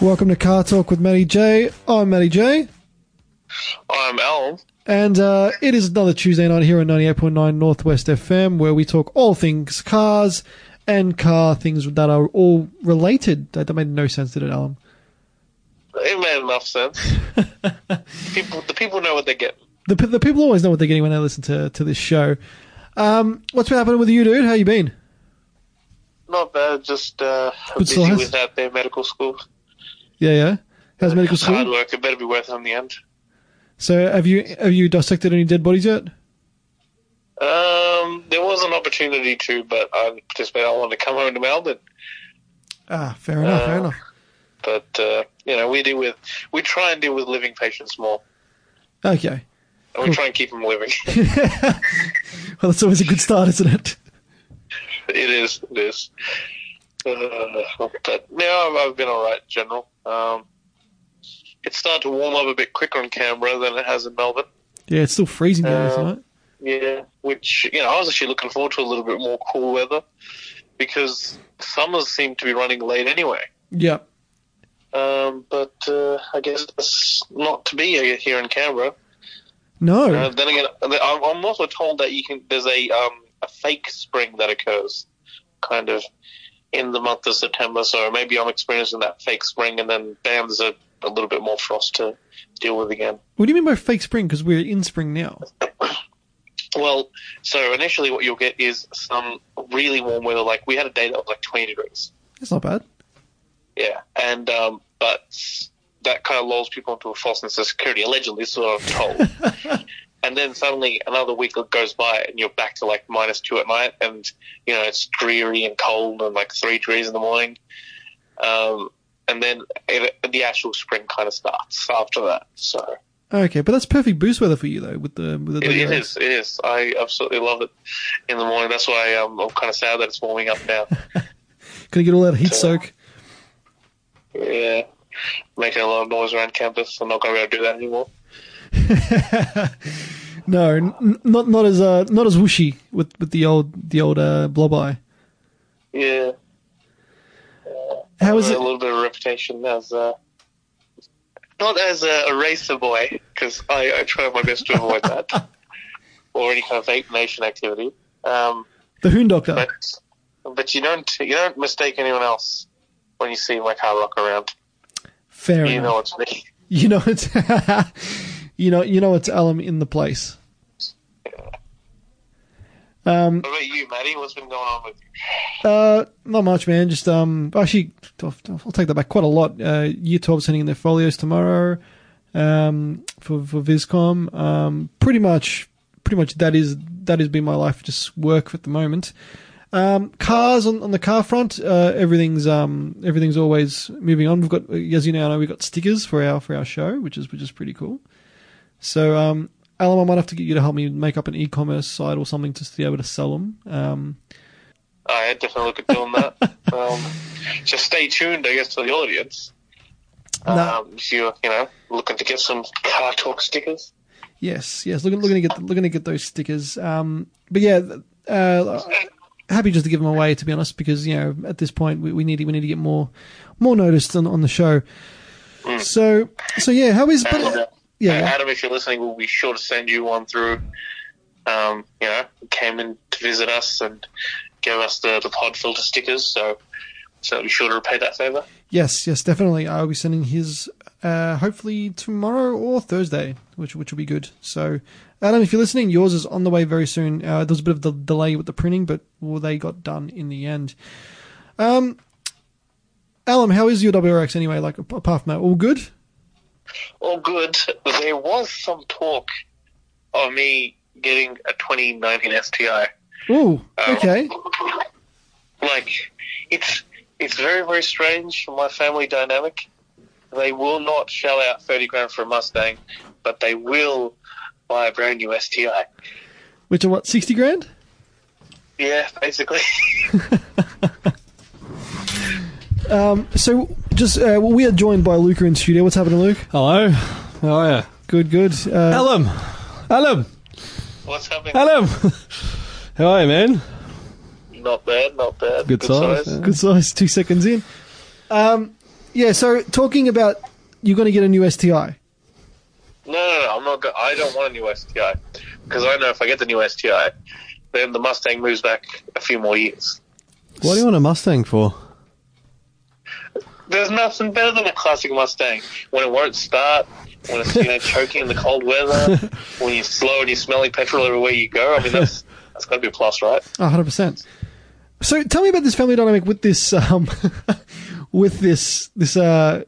Welcome to Car Torque with Matty J. I'm Matty J. I'm Al. And uh, it is another Tuesday night here on 98.9 Northwest FM where we talk all things cars and car things that are all related. That, that made no sense, did it, Alam? It made enough sense. people, the people know what they get. The, the people always know what they're getting when they listen to, to this show. Um, what's been happening with you, dude? How you been? Not bad, just uh, busy with that there medical school. Yeah, yeah. How's medical It's hard work. It better be worth it in the end. So have you have you dissected any dead bodies yet? Um, there was an opportunity to, but I didn't. I wanted to come home to Melbourne, Ah, fair enough, fair Uh, enough. but uh, you know we deal with we try and deal with living patients more, Okay. and we try and keep them living. Well, that's always a good start, isn't it? it is, it is. Uh, but now I've, I've been all right general. Um, it's starting to warm up a bit quicker in Canberra than it has in Melbourne. Yeah, it's still freezing down there Uh, tonight. Yeah, which you know, I was actually looking forward to a little bit more cool weather because summers seem to be running late anyway. Yeah. Um, but uh, I guess that's not to be here in Canberra. No. Uh, then again, I'm I'm also told that you can. There's a um, a fake spring that occurs, kind of in the month of September. So maybe I'm experiencing that fake spring, and then bam, there's a, a little bit more frost to deal with again. What do you mean by fake spring? Because we're in spring now. Well, so initially, what you'll get is some really warm weather. Like we had a day that was like 20 degrees. That's not bad. Yeah, and um, but that kind of lulls people into a false sense of security. Allegedly, so I'm told. and then suddenly another week goes by, and you're back to like minus two at night, and you know it's dreary and cold, and like three degrees in the morning. Um, and then it, the actual spring kind of starts after that. So Okay, but that's perfect boost weather for you though. With the with the it, it is, it is. I absolutely love it in the morning. That's why um, I'm kind of sad that it's warming up now. Gonna get all that heat soak. yeah, making a lot of noise around campus. I'm not going to be able to do that anymore. No, n- not not as uh not as whooshy with with the old the old uh, blob eye. Yeah. How is it? a little bit of reputation as uh, not as a, a racer boy because I, I try my best to avoid that or any kind of vape nation activity. Um, The Hoon Doctor. but but you don't you don't mistake anyone else when you see my car rock around. Fair You enough. know it's me. You know it's you know you know it's Alam in the place. Um, What about you, Matty? What's been going on with you? Uh, not much, man. Just um, actually, I'll, I'll take that back quite a lot. Uh, Year 12 sending in their folios tomorrow, um, for for Viscom. Um, pretty much, pretty much that is that has been my life. Just work at the moment. Um, cars on, on the car front, uh, everything's um, everything's always moving on. We've got, as you now know, we've got stickers for our for our show, which is which is pretty cool. So, um, Alam, I might have to get you to help me make up an e-commerce site or something just to be able to sell them. Um, I definitely look at doing that. um, just stay tuned, I guess, to the audience. Um, if you're, you know, looking to get some Car Torque stickers. Yes, yes. Looking, looking to get, looking to get those stickers. Um, but yeah, uh, happy just to give them away. To be honest, because you know, at this point, we, we need, we need to get more, more noticed on, on the show. So, so yeah. How is? And, uh, But, yeah. Adam, if you're listening, we'll be sure to send you one through. Um, you know, came in to visit us and gave us the, the pod filter stickers, so so be sure to repay that favour. Yes, yes, definitely. I'll be sending his uh, hopefully tomorrow or Thursday, which which will be good. So, Adam, if you're listening, yours is on the way very soon. Uh, there was a bit of the delay with the printing, but well, they got done in the end. Um, Alam, how is your WRX anyway? Like ap- apart from that, all good? All good. There was some talk of me getting a 2019 STI. Ooh, Um, okay. Like, it's it's very very strange for my family dynamic. They will not shell out 30 grand for a Mustang, but they will buy a brand new STI. Which are what, sixty grand? Yeah, basically. Um, so just uh, well, we are joined by Luka in studio. What's happening, Luke? Hello. How are you? Good, good. Uh, Alam. Alam. What's happening? Alam. How are you, man? Not bad, not bad. Good size, yeah. Good size. Two seconds in. Um, yeah. So talking about you're going to get a new STI. No, no, no. I'm not. Go- I don't want a new STI because I know if I get the new STI, then the Mustang moves back a few more years. What do you want a Mustang for? There's nothing better than a classic Mustang when it won't start, when it's you know choking in the cold weather, when you're slow and you're smelling petrol everywhere you go. I mean, that's that's got to be a plus, right? hundred percent. So tell me about this family dynamic with this um, with this this uh,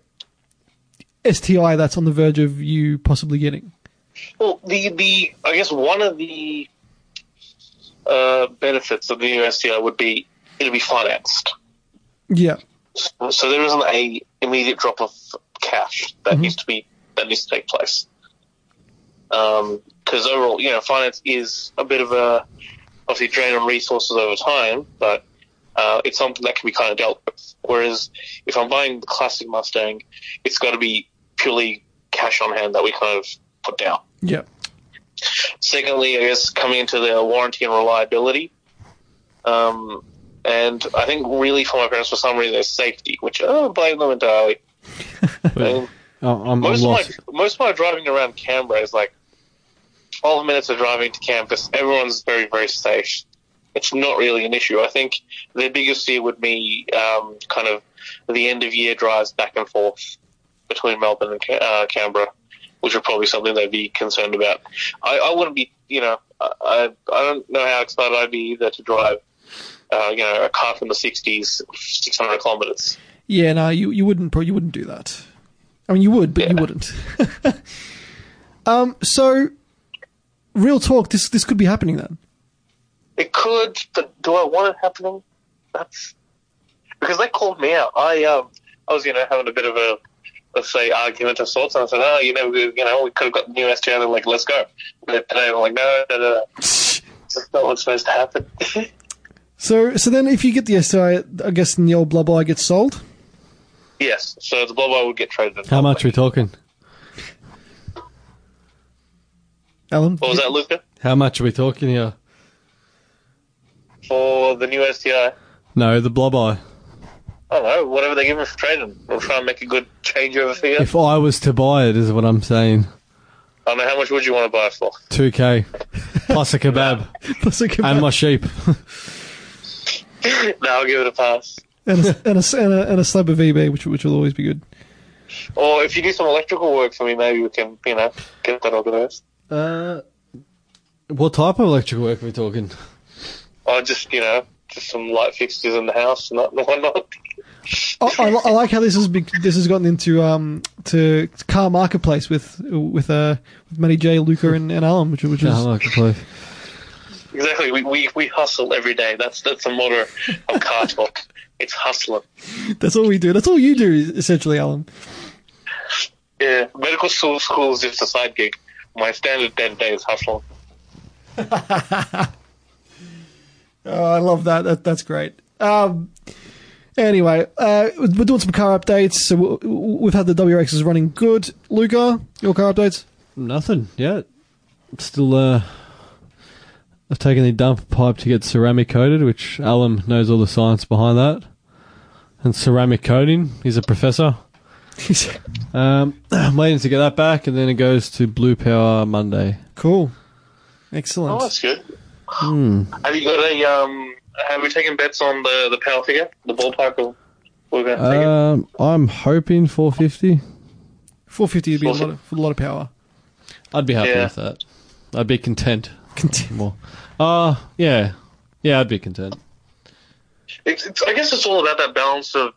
STI that's on the verge of you possibly getting. Well, the the I guess one of the uh, benefits of the new STI would be it'll be financed. Yeah. So there isn't a immediate drop of cash that needs to be that needs to take place. Because overall, you know, finance is a bit of a obviously drain on resources over time, but uh, it's something that can be kind of dealt with. Whereas if I'm buying the classic Mustang, it's got to be purely cash on hand that we kind of put down. Yeah. Secondly, I guess coming into the warranty and reliability. Um, and I think really for my parents, for some reason, there's safety, which I don't blame them entirely. I mean, Oh, I'm, I'm most of my most of my driving around Canberra is like 12 minutes of driving to campus. Everyone's very very safe. It's not really an issue. I think the biggest fear would be um, kind of the end of year drives back and forth between Melbourne and uh, Canberra, which would probably something they'd be concerned about. I, I wouldn't be, you know, I I I don't know how excited I'd be either to drive, uh, you know, a car from the 60s, 600 kilometers. Yeah. No, you you wouldn't you wouldn't do that. I mean, you would, but you wouldn't. um. So, real talk. This this could be happening then. It could, but do I want it happening? That's because they called me out. I um, I was you know having a bit of a let's say argument of sorts, and I said, oh, you know, we, you know, we could have got the new STI. They're like, let's go. But today I'm like, no, no, no, no. That's not what's supposed to happen. So so then if you get the STI, I guess then the old blah blah gets sold. yes, so the Blobo would get traded. in How much are we talking? Alam. What was that, Luka? How much are we talking here? For the new STI? No, the blob eye. I don't know. Whatever they give me for trading, we'll try and make a good changeover figure. If I was to buy it, is what I'm saying. I don't know how much would you want to buy it for. 2k plus a kebab Plus a kebab. and my sheep. no, I'll give it a pass. and a, and a, and a, and a slab of VB, which which will always be good. Or if you do some electrical work for me, maybe we can, you know, get that organised. Uh, what type of electrical work are we talking? Or just, you know, just some light fixtures in the house and that- and whatnot. I, I, I like how this has been, this has gotten into um to car marketplace with with uh with Matty J, Luka, and, and Alam, which which is Yeah, I like the place. Exactly. We, we, we hustle every day. That's that's the motto of Car Torque. It's hustling. that's all we do. That's all you do essentially, Alam. Yeah. Medical school, school is just a side gig. My standard day to day is hustling. Oh, I love that. that that's great. Um, anyway, uh, we're doing some car updates. So we- we've had the WRXs running good. Luka, your car updates? Nothing yet. Still, uh, I've taken the dump pipe to get ceramic coated, which Alam knows all the science behind that. And ceramic coating, he's a professor. Um, I'm waiting to get that back, and then it goes to Blue Power Monday. cool. Excellent. Oh, that's good. Hmm. Have you got a um? Have we taken bets on the the power figure, the ballpark of we're going to take it? Um, I'm hoping 450. 450 would be a lot, of, a lot of power. I'd be happy Yeah. with that. I'd be content. Continue. More. Uh, yeah. Yeah, I'd be content. It's, it's, I guess it's all about that balance of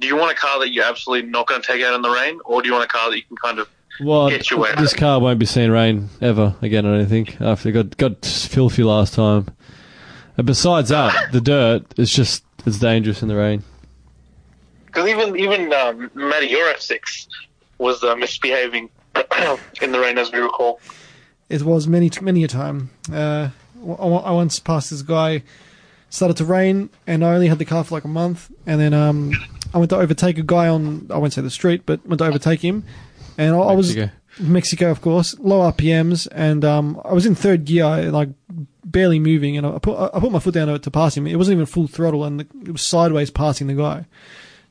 do you want a car that you're absolutely not going to take out in the rain, or do you want a car that you can kind of Well, Get your way out. this car won't be seeing rain ever again. I don't think after it got got filthy last time. And besides that, the dirt is just it's dangerous in the rain. Because even even um, Matty, your F6 was uh, misbehaving in the rain, as we recall. It was many, many a time. Uh, I, I once passed this guy, started to rain, and I only had the car for like a month. And then um, I went to overtake a guy on, I won't say the street, but went to overtake him. And I, I was Mexico. Of course, low RPMs, and um, I was in third gear, like barely moving, and I put I put my foot down to, to pass him. It wasn't even full throttle, and it was sideways passing the guy.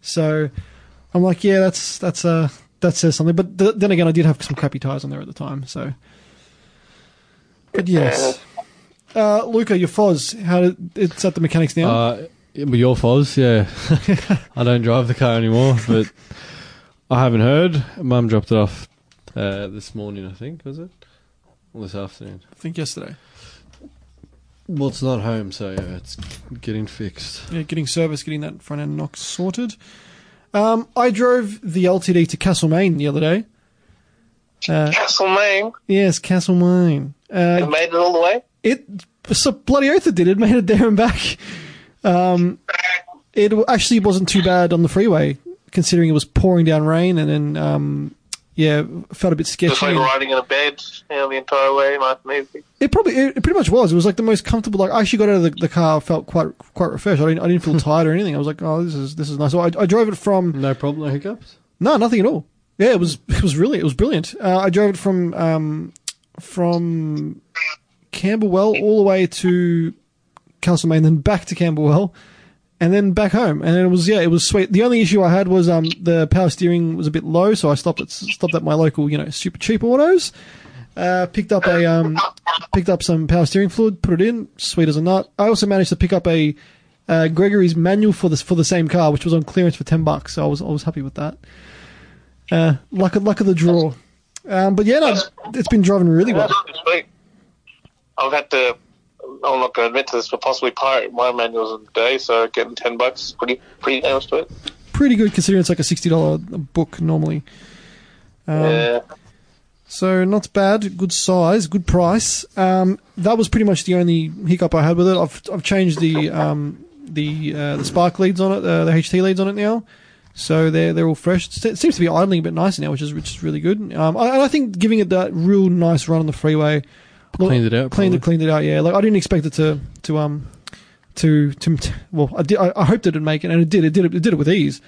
So I'm like, yeah, that's that's uh that says something. But th- then again, I did have some crappy tires on there at the time, so. But yes, uh, Luka, your Foz, how did, it's at the mechanics now? Uh, your Foz, yeah. I don't drive the car anymore, but I haven't heard. Mum dropped it off uh, this morning, I think, was it? Or this afternoon. I think yesterday. Well, it's not home, so yeah, it's getting fixed. Yeah, getting service, getting that front end knock sorted. Um, I drove the LTD to Castlemaine the other day. Uh, Castlemaine, yes, Castlemaine. you Uh, made it all the way. It so bloody oath it did. It made it there and back. Um, it actually wasn't too bad on the freeway, considering it was pouring down rain, and then um, yeah, felt a bit sketchy. Just like riding in a bed you know, the entire way, nice and easy. It probably it, it pretty much was. It was like the most comfortable. Like I actually got out of the, the car, felt quite quite refreshed. I didn't I didn't feel tired or anything. I was like, oh, this is this is nice. So I, I drove it from No problem, no hiccups? no nothing at all. Yeah, it was it was really it was brilliant. Uh, I drove it from um, from Camberwell all the way to Castlemaine, then back to Camberwell, and then back home. And it was yeah, it was sweet. The only issue I had was um the power steering was a bit low, so I stopped at stopped at my local you know super cheap autos. Uh, picked up a um, picked up some power steering fluid, put it in, sweet as a nut. I also managed to pick up a uh, Gregory's manual for this for the same car, which was on clearance for ten bucks. So I was I was happy with that. Uh, luck of luck of the draw. Um, but yeah, no, it's been driving really well. I've had to. I'm not going to admit to this, but possibly pirate my manuals in the day, so getting ten bucks pretty pretty damage to it. Pretty good considering it's like a sixty dollar book normally. Um, yeah. So not bad, good size, good price. Um, that was pretty much the only hiccup I had with it. I've I've changed the um, the uh, the spark leads on it, uh, the HT leads on it now, so they're they're all fresh. It seems to be idling a bit nicer now, which is which is really good. Um, I, and I think giving it that real nice run on the freeway, Cleaned it out, cleaned it, cleaned it out. Yeah, like I didn't expect it to to um to to well, I did. I, I hoped it'd make it, and it did. It did. It, it did it with ease.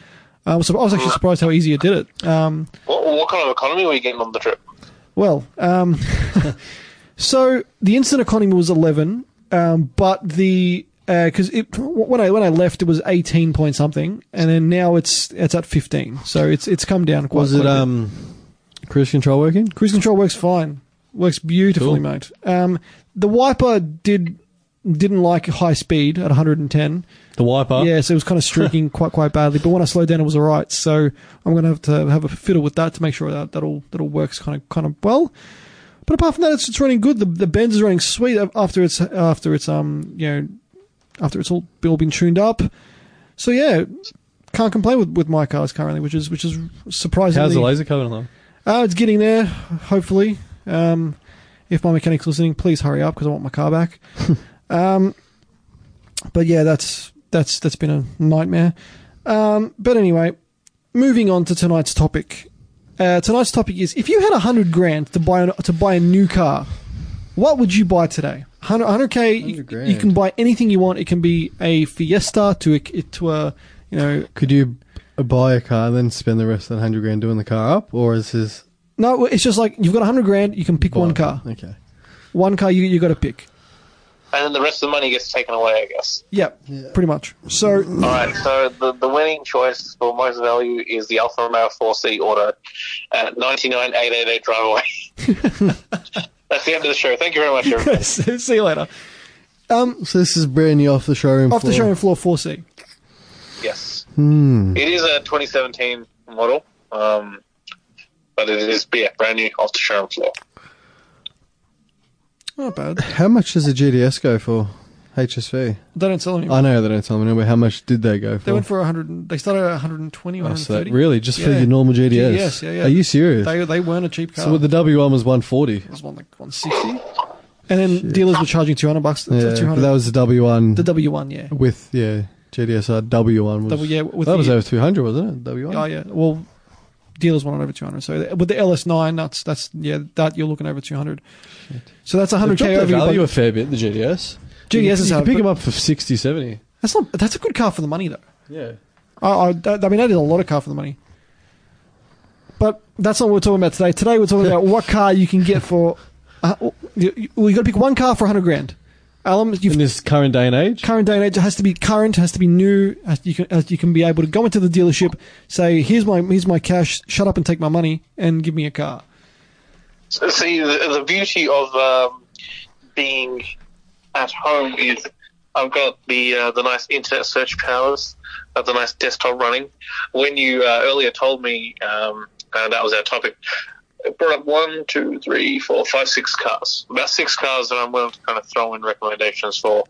Um, so I was actually surprised how easy it did it. Um, What, what kind of economy were you getting on the trip? well, um, so the instant economy was eleven, um, but the because it when I when I left it was eighteen point something, and then now it's it's at fifteen. So it's it's come down quite. Was quite it a bit. um, cruise control working? Cruise control works fine, works beautifully, Cool. mate. Um, the wiper did didn't like high speed at 110. The wiper? Yeah, so it was kind of streaking quite quite badly. But when I slowed down, it was all right. So I'm going to have to have a fiddle with that to make sure that that all that all works kind of kind of well. But apart from that, it's, it's running good. The the Benz is running sweet after it's after it's um you know after it's all, all been tuned up. So yeah, can't complain with, with my cars currently, which is which is surprisingly. How's the laser coming along? Uh, it's getting there, hopefully. Um, if my mechanic's listening, please hurry up because I want my car back. um, but yeah, that's that's that's been a nightmare. Um, but anyway, moving on to tonight's topic. Uh, tonight's topic is: if you had a hundred grand to buy a, to buy a new car, what would you buy today? 100 k. You, 100 grand. you can buy anything you want. It can be a Fiesta to a to a you know Could you buy a car and then spend the rest of that hundred grand doing the car up, or is this no. It's just like you've got a hundred grand. You can pick one car. Okay. One car you you got to pick. And then the rest of the money gets taken away, I guess. Yep, pretty much. So All right, so the, the winning choice for most value is the Alfa Romeo 4C Auto at 99888 drive away. That's the end of the show. Thank you very much, everybody. see you later. Um so this is brand new off the showroom. Off the floor. showroom floor 4C. yes. Hmm. It is a 2017 model, um, but it is yeah, brand new off the showroom floor. Not bad. How much does a GTS go for? HSV. They don't sell anymore. I know they don't tell me, but how much did they go for? They went for 100. They started at 120, Oh, so 130. that really just for Yeah. your normal GTS? GTS, yeah, yeah. Are you serious? They they weren't a cheap car. so with the W1 was 140. it was one like 160. And then dealers were charging 200 bucks. Uh, yeah, 200. but that was the W1 the W1, yeah. with yeah GTSR uh, W1 was W- yeah, with that was over 200, wasn't it? W1. Oh yeah. Well, dealers wanted over 200. So with the LS9, that's that's yeah, that you're looking over 200. So that's They've 100k dropped their over. your value a fair bit. The GTS. GTS you, is you pick them up for 60, 70. That's not. That's a good car for the money though. Yeah. I, I, I mean, that is a lot of car for the money. But that's not what we're talking about today. Today we're talking about what car you can get for. Uh, well, you got to pick one car for 100 grand. Alam, you've In this current day and age, current day and age, it has to be current, has to be new. Has, you can has, you can be able to go into the dealership, say, "Here's my here's my cash. Shut up and take my money and give me a car." So, See, the, the beauty of um, being at home is I've got the uh, the nice internet search powers, uh, the nice desktop running. When you uh, earlier told me um, uh, that was our topic, it brought up one, two, three, four, five, six cars. About six cars that I'm willing to kind of throw in recommendations for.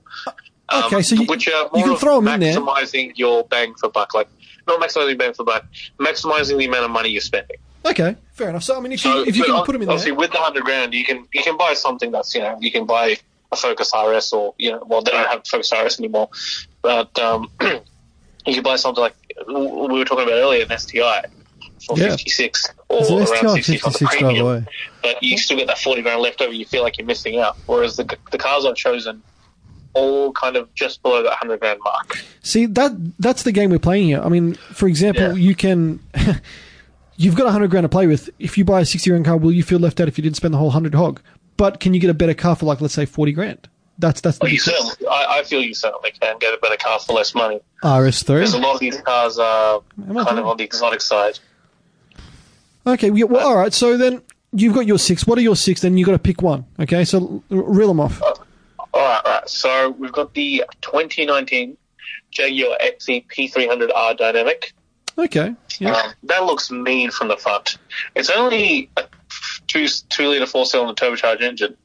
Um, Okay, so you- which are you can throw 'em in there. maximizing your bang for buck, like not maximizing bang for buck, maximizing the amount of money you're spending. Okay, fair enough. So I mean, if you So, if you can ob- put them in obviously there, with the hundred grand, you can you can buy something that's you know you can buy a Focus RS or you know well they don't have Focus RS anymore, but um, you can buy something like we were talking about earlier an STI for Yeah. fifty six or It's around for the 56 the premium, but you still get that forty grand left over. You feel like you're missing out, whereas the the cars I've chosen all kind of just below that hundred grand mark. see that that's the game we're playing here. I mean, for example, Yeah. you can. You've got 100 grand to play with. If you buy a 60 grand car, will you feel left out if you didn't spend the whole 100 hog? But can you get a better car for like let's say 40 grand? That's that's the Well, you big thing. certainly, I, I feel you certainly can get a better car for less money. RS3. Because a lot of these cars are kind of on the exotic side. Okay, well, all right. So then you've got your six. What are your six? Then you've got to pick one. Okay, so reel them off. All right, all right. So we've got the 2019 Jaguar XE P300R Dynamic. Okay, yeah. Um, that looks mean from the front. It's only a two two liter four cylinder turbocharged engine,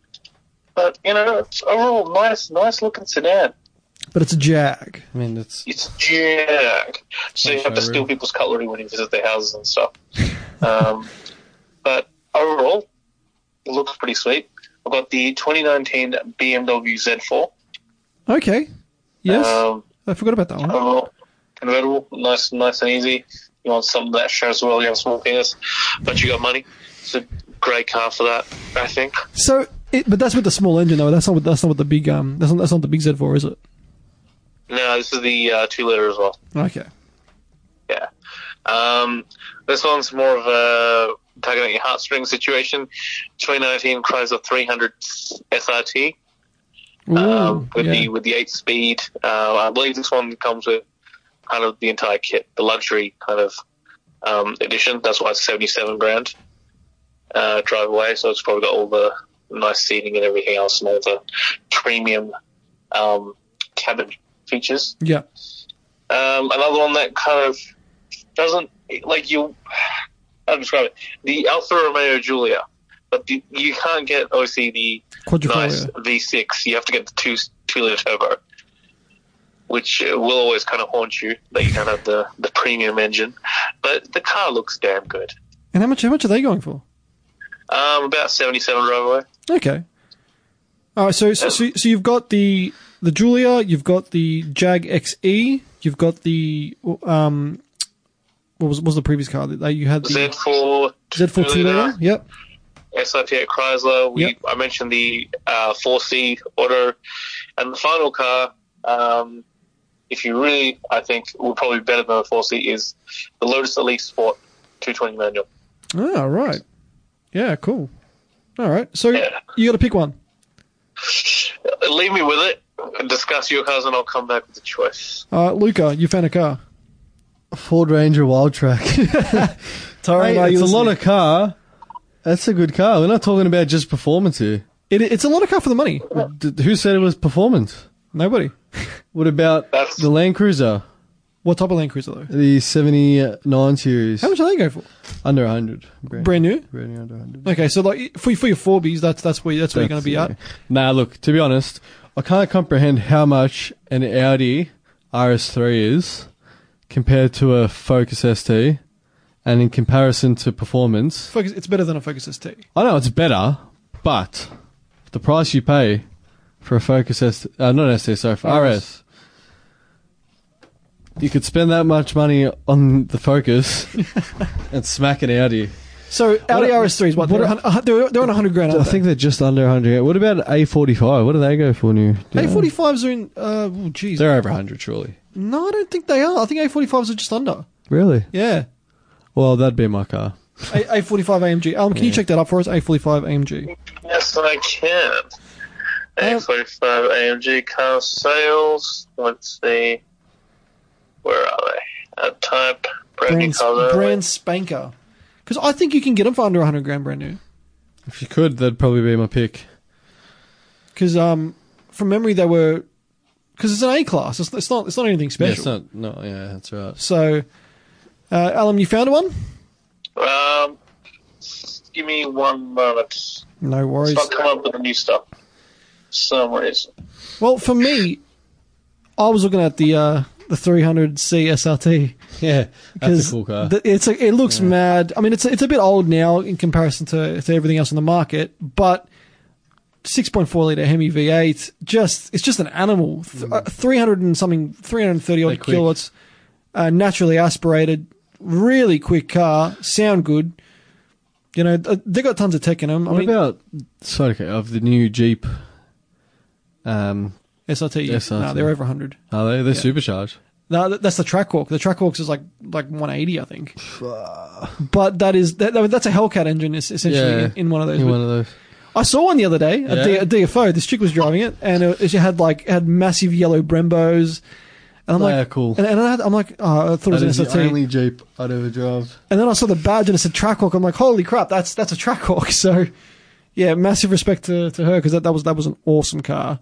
but you know it's overall nice, nice looking sedan. But it's a Jag. I mean, it's It's Jag, so you have to steal people's cutlery when you visit their houses and stuff. um, but overall, it looks pretty sweet. I've got the 2019 BMW Z4. Okay, yes. Um, I forgot about that one. overall, convertible, nice, nice and easy. You want something that shows well you have a small penis, but you got money. It's a great car for that, I think. So, it, but that's with the small engine though. That's not with, that's not with the big um. That's not, that's not the big Z4, is it? No, this is the uh, two liter as well. Okay. Yeah. Um, this one's more of a tugging at your heartstring situation. 2019 Chrysler 300 SRT Ooh, um, with yeah. the with the eight speed. Uh, I believe this one comes with kind of the entire kit, the luxury kind of um, edition. That's why it's 77 grand uh, drive away. So it's probably got all the nice seating and everything else, and all the premium um, cabin features. yeah. Um, another one that kind of doesn't like you. How to describe it? The Alfa Romeo Giulia, but the, you can't get obviously the nice V6. You have to get the two two liter turbo, which will always kind of haunt you that you don't have the the premium engine. But the car looks damn good. And how much? How much are they going for? Um, about seventy seven drive away. Okay. All right. So, so, so, so you've got the the Giulia. You've got the Jag XE. You've got the um. What was what was the previous car that you had? The Z4 Z4 two liter. Yep. SRT at Chrysler. We Yep. I mentioned the uh, 4C Auto, and the final car. Um, if you really, I think, would probably be better than the 4C is the Lotus Elise Sport 220 manual. Ah, right. Yeah. Cool. All right. So Yeah. you got to pick one. Leave me with it. And discuss your cars, and I'll come back with a choice. Uh, Luka, you found a car. Ford Ranger Wildtrak. Tyrone, Hey, it's a lot of car. That's a good car. We're not talking about just performance here. It, it's a lot of car for the money. D- who said it was performance? Nobody. What about That's- the Land Cruiser, What type of Land Cruiser though? the 79 series? How much do they go for? Under 100. Brand, Brand new. brand new under 100. Okay, so like for for your four Bs, that's that's where that's where you're going to be at. Nah, look, to be honest, I can't comprehend how much an Audi RS3 is compared to a Focus ST and in comparison to performance. Focus, it's better than a Focus ST. I know it's better, but the price you pay for a Focus ST, uh, not ST, sorry, for RS. RS, you could spend that much money on the Focus and smack an Audi. So Audi What- RS3 is what, what- they're, a hun- they're, they're on 100 grand. I aren't think they're just under 100. What about A45? What do they go for new? Do they? know? A45s are in. Uh, oh, geez. They're over 100, surely. No, I don't think they are. I think A45s are just under. Really? Yeah. Well, that'd be my car. A- A45 AMG. Alam, can you check that up for us? A45 AMG. Yes, I can. A45 AMG car sales. Let's see. Where are they? At type. Brand, brand, new cars. brand spanker. Because I think you can get them for under 100 grand brand new. If you could, that'd probably be my pick. Because um, from memory, they were. Because it's an A class. It's, it's not. It's not anything Yeah, special. it's not. No, yeah, that's right. So, uh, Alam, you found one? Um, give me one moment. No worries. It's not coming up with the new stuff. Some reason. Well, for me, I was looking at the uh, the 300C SRT Yeah, because a cool car. the- it's a, it looks mad. I mean, it's a, it's a bit old now in comparison to, to everything else on the market, but 6.4 liter Hemi V8, just it's just an animal. Th- uh, 300 and something, 330 odd kilowatts, uh, naturally aspirated, really quick car, sound good. You know, they got tons of tech in them. I what mean, about sorry, okay, of the new Jeep? Um, SRT? SRT. No, they're over 100. are they? They're Yeah. supercharged. No, that's the Trackhawk. The Trackhawks is like like 180, I think. but that is that, that's a Hellcat engine, is essentially Yeah. in, in one of those. In one of those. I saw one the other day at, D- Yeah. at DFO. This chick was driving it, and it, she had like it had massive yellow Brembos. And I'm They like, are cool. and, and I had, I'm like, oh, I thought That it is was the an SRT. only Jeep I'd ever drive. And then I saw the badge and it said Trackhawk. I'm like, holy crap, that's that's a Trackhawk. So, yeah, massive respect to, to her because that, that was that was an awesome car.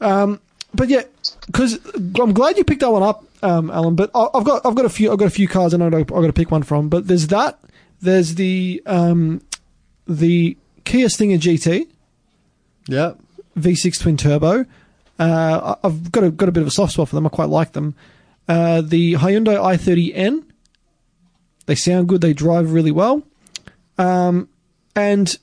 Um, but yeah, because I'm glad you picked that one up, um, Alam. But I've got I've got a few I've got a few cars and I've got I've got to pick one from. But there's that. There's the um, the Kia Stinger GT Yeah. V6 twin turbo. Uh, I've got a got a bit of a soft spot for them. I quite like them. Uh, the Hyundai i30N. They sound good. They drive really well. Um, and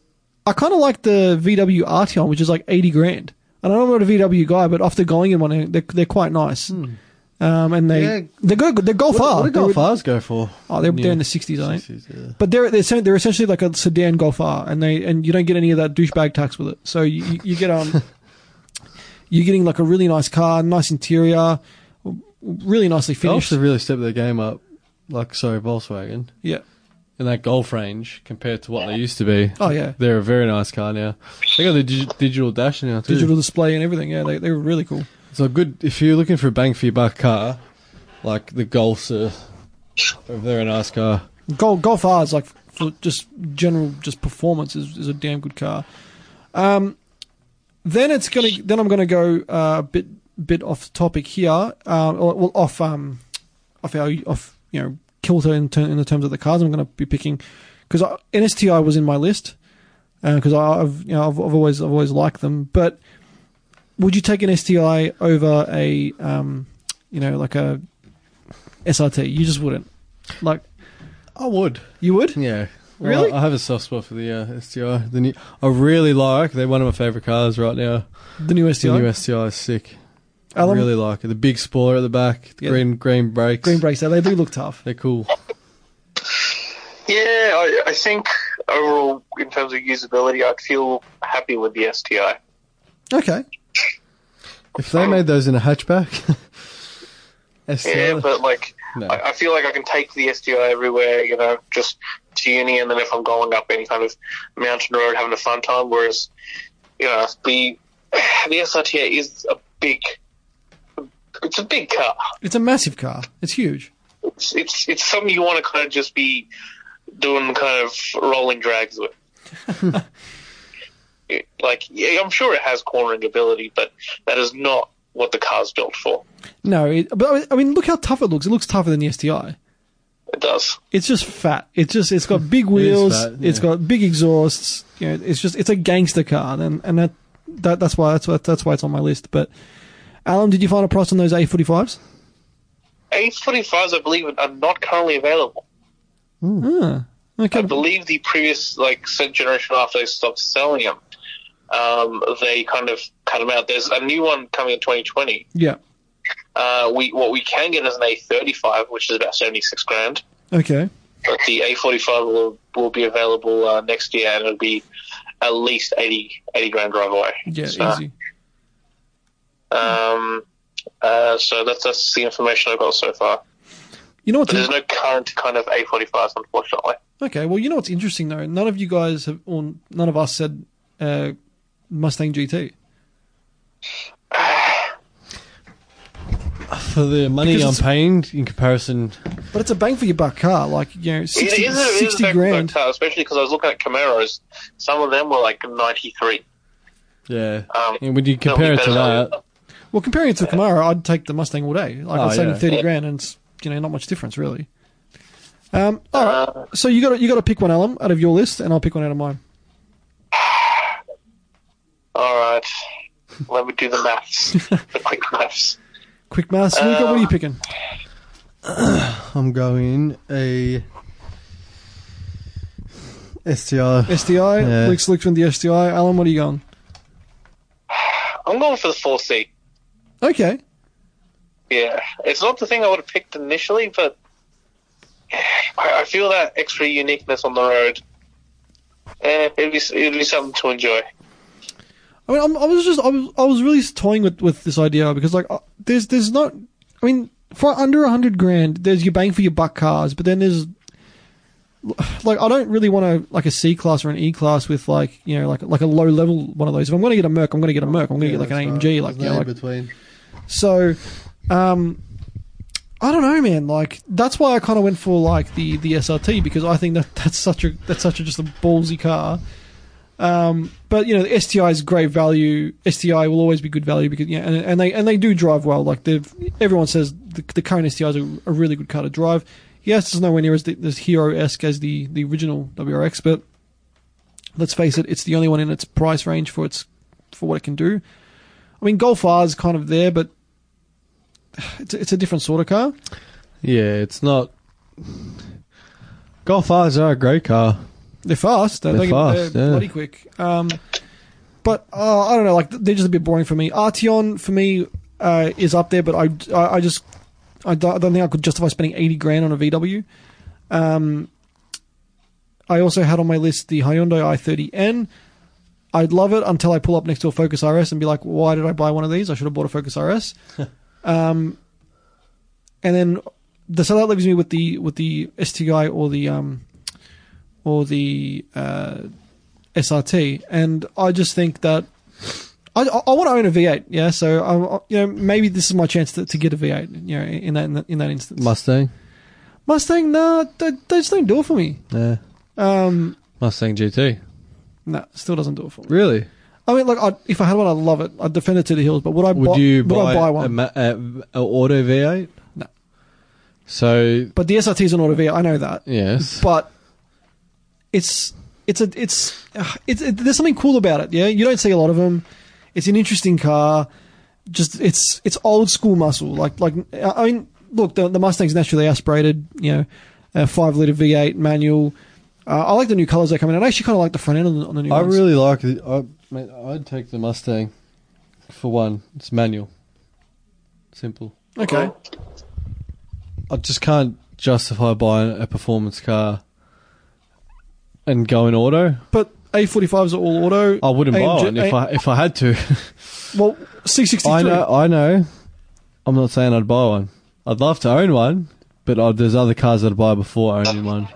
I kind of like the VW Arteon, which is like eighty grand. And I'm not know about a VW guy, but after going in one, they're they're quite nice. Um, and they Yeah. they're good. They're Golf What, R. what do Golf R's go for? Oh, they're, they're in the sixties, I think. 60s, yeah. But they're they're, they're essentially like a sedan Golf R, and they and you don't get any of that douchebag tax with it. So you, you- you get um, you're getting like a really nice car, nice interior, really nicely finished. finished. have really stepped their game up. Like, sorry, Volkswagen. Yeah. In that Golf range compared to what they used to be. Oh yeah. They're a very nice car now. They got the dig- digital dash now too. Digital display and everything. Yeah, they they were really cool. So good if you're looking for a bang for your buck car, like the Golfs are a very nice car. Golf Golf R is like for just general just performance is, is a damn good car. Um, then it's gonna then I'm gonna go uh, a bit bit off topic here. Or, well off um off our off you know kilter in, ter- in the terms of the cars I'm gonna be picking because NSTI was in my list because I've you know I've, I've always I've always liked them. But would you take an STI over a um you know like a SRT? You just wouldn't. Like I would. you would? Yeah. Well, Really? I have a soft spot for the uh, STI. The new, I really like. They're one of my favorite cars right now. The new STI. The new STI is sick. I really like it. The big spoiler at the back, the Yeah. green green brakes. green brakes. They do look tough. They're cool. Yeah, I, I think overall, in terms of usability, I'd feel happy with the STI. Okay. If they made those in a hatchback, STI. Yeah, but like, no. I, I feel like I can take the STI everywhere, you know, just to uni, and then if I'm going up any kind of mountain road, having a fun time. Whereas, you know, the the SRT is a big, it's a big car. It's a massive car. It's huge. It's it's, it's something you want to kind of just be doing kind of rolling drags with. It- like, yeah, I'm sure it has cornering ability, but that is not what the car's built for. No, it, but I mean, look how tough it looks. It looks tougher than the STI. It does. It's just fat. It's just it's got big wheels. fat, It's yeah. got big exhausts. You know, it's just it's a gangster car, and and that, that that's why that's why that's why it's on my list. But Alam, did you find a price on those A45s? A45s, I believe, are not currently available. Ah, okay. I believe the previous like generation after they stopped selling them, um, they kind of cut them out. There's a new one coming in 2020. Yeah. Uh, we what we can get is an A35, which is about 76 grand. Okay. But the A45 will will be available uh, next year, and it'll be at least 80, 80 grand drive away. Yeah. So, Easy. Um, uh, so that's that's the information I've got so far. You know what's But there's no current kind of A45s, unfortunately. Okay, well, you know what's interesting though? None of you guys have, or none of us said uh, Mustang GT. For the money Because I'm paying in comparison, But it's a bang for your buck car, like you know, 60, it is a, it is a 60 back grand. car, especially because I was looking at Camaros. Some of them were like 93. yeah. Um, And when you compare it to that, Well, comparing it to Camaro, I'd take the Mustang all day. Like Oh, I'd save yeah. thirty grand, and it's you know not much difference really. Um, all right. Uh, So you got you got to pick one, Alam, out of your list, and I'll pick one out of mine. all right. Let me do the maths. the quick maths. Quick maths, Luka. What are you picking? I'm going a STI. STI. Yeah. Luke's looked from the STI. Alam, what are you going? I'm going for the 4C. Okay. Yeah, it's not the thing I would have picked initially, but I, I feel that extra uniqueness on the road. Eh, it'd be it'd be something to enjoy. I mean, I'm, I was just I was I was really toying with, with this idea because like uh, there's there's not. I mean, for under a hundred grand, there's your bang for your buck cars, but then there's like I don't really want to like a C class or an E class with like you know like like a low level one of those. If I'm going to get a Merc, I'm going to get a Merc. I'm going to get like an AMG, like you know, like between. So. Um, I don't know, man. Like that's why I kind of went for like the the SRT because I think that that's such a that's such a just a ballsy car. Um, but you know, the STI is great value. STI will always be good value because yeah, and, and they and they do drive well. Like everyone says the, the current STI is a, a really good car to drive. Yes, it's nowhere near as, as hero esque as the the original WRX, but let's face it, it's the only one in its price range for its for what it can do. I mean, Golf R is kind of there, but it's a, it's a different sort of car. yeah, it's not. Golf R's are a great car. They're fast. They're, They're they fast, they're yeah. bloody quick. Um, but uh, I don't know. Like they're just a bit boring for me. Arteon for me uh, is up there, but I, I, I just I don't, I don't think I could justify spending eighty grand on a VW. Um, I also had on my list the Hyundai i30N. I'd love it until I pull up next to a Focus RS and be like, why did I buy one of these? I should have bought a Focus RS. um, and then the, so that leaves me with the with the STI or the um, or the uh, SRT, and I just think that I, I want to own a V8. Yeah, so I, you know maybe this is my chance to, to get a V8. You know, in that in that, in that instance. Mustang. Mustang, nah, they, they just don't do it for me. Yeah. Um, Mustang GT. nah, still doesn't do it for me. Really? I mean, like, I'd, if I had one, I'd love it. I'd defend it to the hills. But would I? Would buy, you would buy, I buy one? ma- a, a auto V8? No. So but the SRT is an auto V8. I know that. yes, but it's it's a it's uh, it's it, there's something cool about it. Yeah, you don't see a lot of them. It's an interesting car. Just it's it's old school muscle. Like like I mean, look, the, the Mustang's naturally aspirated. You know, a five liter V8 manual. Uh, I like the new colors that come in. and I actually kind of like the front end on the, on the new I ones. really like it. I, mate, I'd take the Mustang for one. It's manual. Simple. okay. I just can't justify buying a performance car and going auto. But A45s are all auto. I wouldn't buy AMG one if A- I if I had to. well C63. I know, I know. I'm not saying I'd buy one. I'd love to own one, but uh, there's other cars I'd buy before owning one.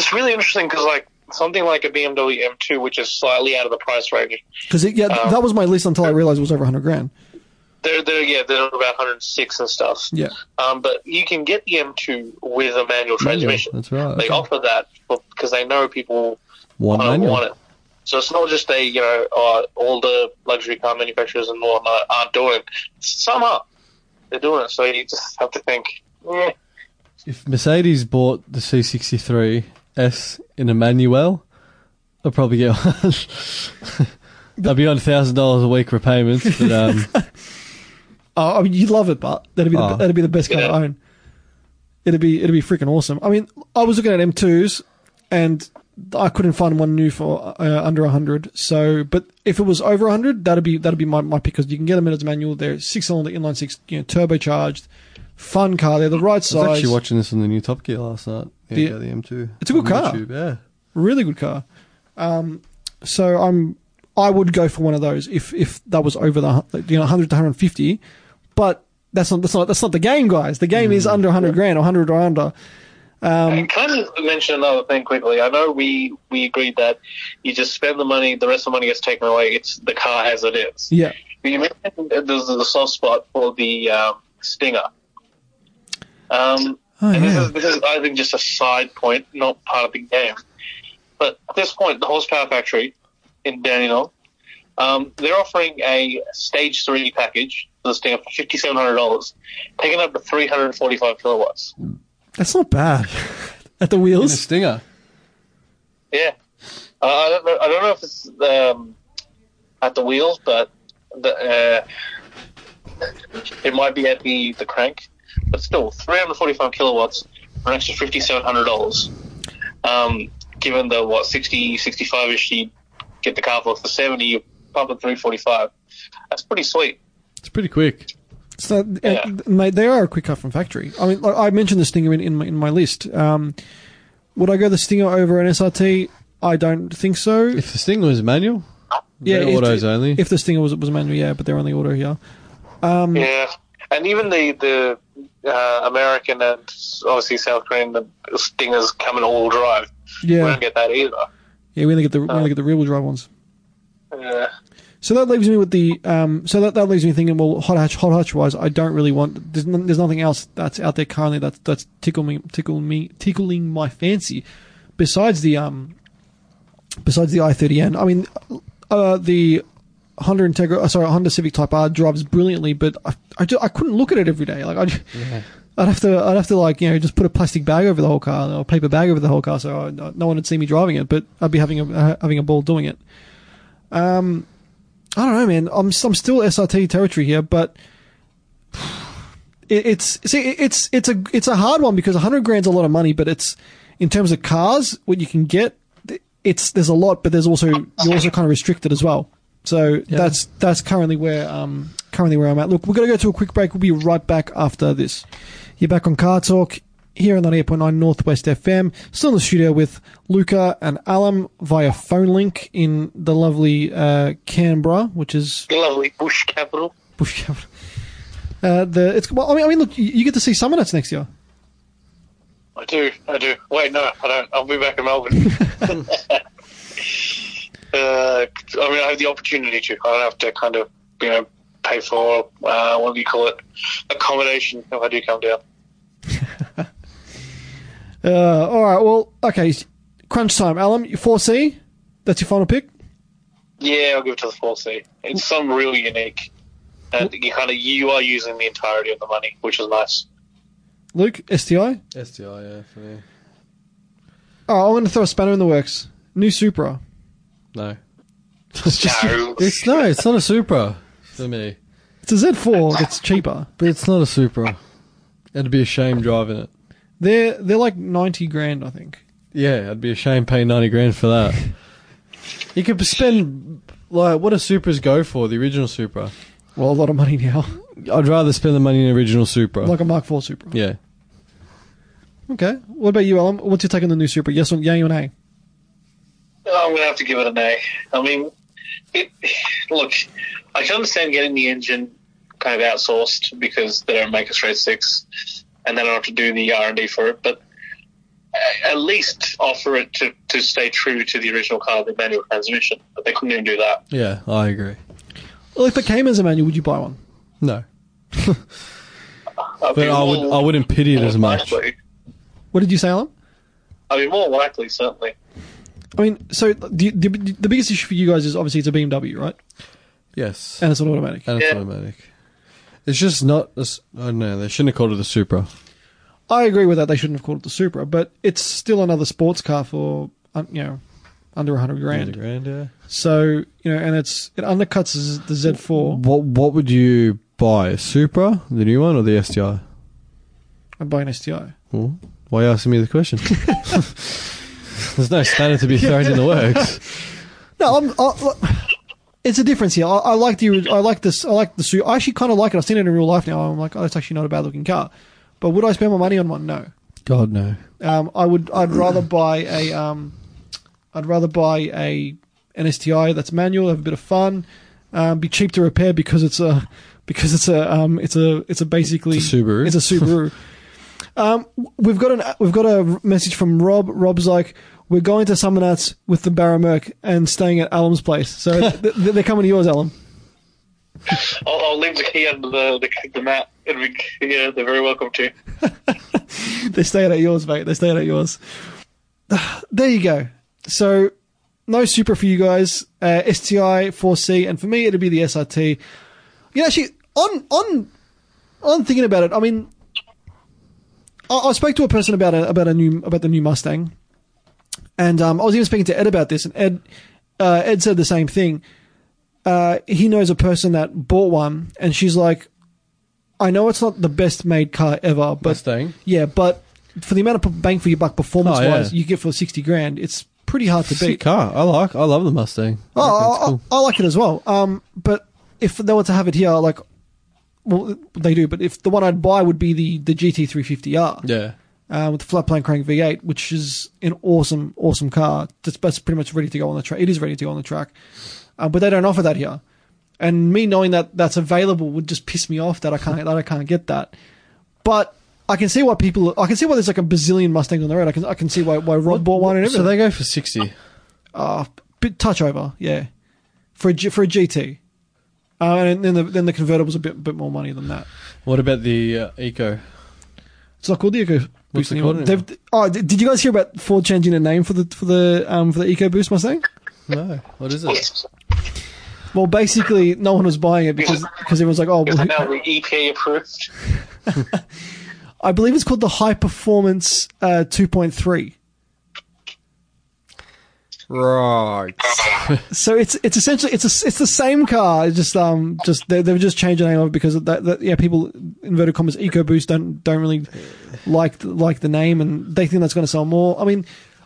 It's really interesting because like something like a BMW M2, which is slightly out of the price range, because yeah, Um, that was my list until I realized it was over 100 grand. they're they're yeah they're about 106 and stuff. Yeah. Um, but you can get the M2 with a manual Manual, transmission. That's right. They offer that because they know people uh, want it. So it's not just a you know uh, all the luxury car manufacturers and whatnot aren't doing. it. Some are. They're doing it. So you just have to think. Eh, If Mercedes bought the C63 S in a manual, I'd probably get one. I'd be on thousand dollars a week repayments, but um, Oh, I mean, you'd love it, but that'd be the, Oh. that'd be the best car Yeah. to own. It'd be it'd be freaking awesome. I mean, I was looking at M2s, and I couldn't find one new for uh, under hundred. So, but if it was over a hundred, that'd be that'd be my, my pick because you can get them in as manual. They're six cylinder inline six, you know, turbocharged, fun car. They're the right I was size. actually watching this on the new Top Gear last night. Yeah, The- yeah, the M2. It's a good car. YouTube, yeah. really good car. Um, so I'm I would go for one of those if if that was over the you know 100 to 150, but that's not that's not that's not the game, guys. The game is under 100 grand or 100 or under. Um, Can I just mention another thing quickly? I know we, we agreed that you just spend the money, the rest of the money gets taken away. It's the car as it is. yeah. But you mentioned that there's the soft spot for the um, Stinger. Um, Oh, and this is, this is, I think, just a side point, not part of the game. But at this point, the Horsepower Factory in Dandenong, um, they're offering a Stage 3 package for the Stinger for $5,700, taking up to 345 kilowatts. That's not bad. At the In a wheels. stinger. Yeah. Uh, I don't know. I don't know if it's um, at the wheels, but the, uh, it might be at the, the crank. But still, 345 kilowatts for an extra $5,700. Um, given the, what, 60, 65 ish you get the car for for 70, you pump at 345. That's pretty sweet. It's pretty quick. So, uh, Yeah. mate, they are a quick cut from factory. I mean, like, I mentioned the Stinger in, in, my, in my list. Um, would I go the Stinger over an SRT? I don't think so. If the Stinger was manual, yeah, if, autos only. If the Stinger was was a manual, yeah, but they're only auto here. Um, Yeah. And even the, the uh, American and obviously South Korean the Stingers come in all drive. Yeah, We yeah, don't get that either. yeah. We only get the we only get the rear wheel drive ones. Uh, So that leaves me with the um. So that, that leaves me thinking. Well, hot hatch, hot hatch wise, I don't really want. There's, n- there's nothing else that's out there currently that's that's tickle me, tickle me, tickling my fancy. Besides the um. Besides the i30N, I mean, uh, the Honda Integra, uh, sorry, Honda Civic Type R drives brilliantly, but I, I, ju- I couldn't look at it every day. Like I, ju- I'd have to, I'd have to like you know just put a plastic bag over the whole car or a paper bag over the whole car, so I, no one would see me driving it, but I'd be having a uh, having a ball doing it. Um, I don't know, man. I'm I'm still SRT territory here, but it, it's see it's it's a it's a hard one because 100 grand's a lot of money, but it's in terms of cars what you can get. It's there's a lot, but there's also you're also kind of restricted as well. So that's that's currently where um currently where I'm at. Look, we're gonna go to a quick break. We'll be right back after this. You're back on Car Torque here on 98.9 Northwest FM. Still in the studio with Luka and Alam via phone link in the lovely uh, Canberra, which is the lovely bush capital. Bush Capital. Uh, the it's well, I mean, I mean, look, you, you get to see Summernats next year. I do, I do. Wait, no, I don't. I'll be back in Melbourne. uh, I mean, I have the opportunity to. I don't have to kind of, you know, pay for uh, what do you call it, accommodation if I do come down. Uh, all right, well, okay, crunch time. Alam. you 4C. That's your final pick. Yeah, I'll give it to the 4C. It's some real unique, and you kind of you are using the entirety of the money, which is nice. Luke, STI. STI, yeah, for me. Oh, I'm going to throw a spanner in the works. New Supra. No. It's just No, It's no, it's not a Supra for me. it's a Z4 It's cheaper. But it's not a Supra. It'd be a shame driving it. They're they're like 90 grand, I think. Yeah, it'd be a shame paying 90 grand for that. you could spend, like, what do Supras go for, the original Supra? Well, a lot of money now, I'd rather spend the money in the original Supra. like a Mark IV Supra. yeah. Okay. What about you, Alam? What's your take on the new Supra? Yes or yay or nay? Oh, I'm gonna have to give it an A. I mean, it, look, I can understand getting the engine kind of outsourced because they don't make a straight six, and they don't have to do the R and D for it. But at least offer it to, to stay true to the original car, the manual transmission. But they couldn't even do that. Yeah, I agree. Well, if it came as a manual, would you buy one? No. But I would, I wouldn't pity it as much. likely. What did you say, Alam? I mean, more likely, certainly. I mean, so the, the the biggest issue for you guys is obviously it's a BMW, right? Yes. And it's an automatic. And it's Yeah. automatic. It's just not. a s- I don't know. They shouldn't have called it a Supra. I agree with that. They shouldn't have called it the Supra, but it's still another sports car for um, you know under hundred grand. grand, yeah. So you know, and it's it undercuts the Z4. What What would you buy? A Supra, the new one, or the STI? I'd buy an STI. Well, why are you asking me the question? There's no spanner to be thrown in the works. No, I'm. I, look, it's a difference here. I, I like the. I like this. I like the suit. I actually kind of like it. I've seen it in real life now. I'm like, oh, that's actually not a bad looking car. But would I spend my money on one? No. God no. Um, I would. I'd rather buy a. Um, I'd rather buy a an STI that's manual, have a bit of fun, um, be cheap to repair because it's a because it's a um, it's a it's a basically It's a Subaru. It's a Subaru. Um, we've got an we've got a message from Rob. Rob's like, we're going to Summernats with the Barramerk and staying at Alam's place. So th- th- they're coming to yours, Alam. I'll, I'll leave the key under the the, the mat. It'll be, yeah, they're very welcome to. They're staying at yours, mate. They're staying at yours. There you go. So no super for you guys. Uh, STI 4C, and for me it'd be the SRT. You know, actually, on on on thinking about it, I mean, I, I spoke to a person about a, about a new about the new Mustang, and um, I was even speaking to Ed about this, and Ed uh, Ed said the same thing. Uh, he knows a person that bought one, and she's like, "I know it's not the best made car ever, but Mustang. yeah, but for the amount of bang for your buck performance Oh, yeah. wise you get for sixty grand, it's pretty hard to Sick beat. car. I like. I love the Mustang. I Oh, I. I, I like it as well. Um, but if they were to have it here, like, well, they do. But if the one I'd buy would be the the GT three fifty R, yeah. Uh, with the flat plane crank V eight, which is an awesome, awesome car. That's, that's pretty much ready to go on the track. It is ready to go on the track, uh, but they don't offer that here. And me knowing that that's available would just piss me off that I can't that I can't get that. But I can see why people. I can see why there's like a bazillion Mustangs on the road. I can I can see why why Rob bought one and So they go for sixty. Uh, bit touch over, yeah, for a G, for a GT. Uh, and then the then the convertible's a bit bit more money than that. What about the uh, Eco? It's not called the Eco What's Boost it called They've- Oh, did did you guys hear about Ford changing the name for the for the um for the EcoBoost Mustang? No. What is it? Well, basically, no one was buying it because because everyone's like, oh, well, it now the EPA approved? I believe it's called the High Performance uh, 2.3. Right. So it's it's essentially it's a, it's the same car. It's just um just they, they've just changed the name of it because that, that yeah people inverted commas EcoBoost don't don't really like the- like the name and they think that's going to sell more. I mean,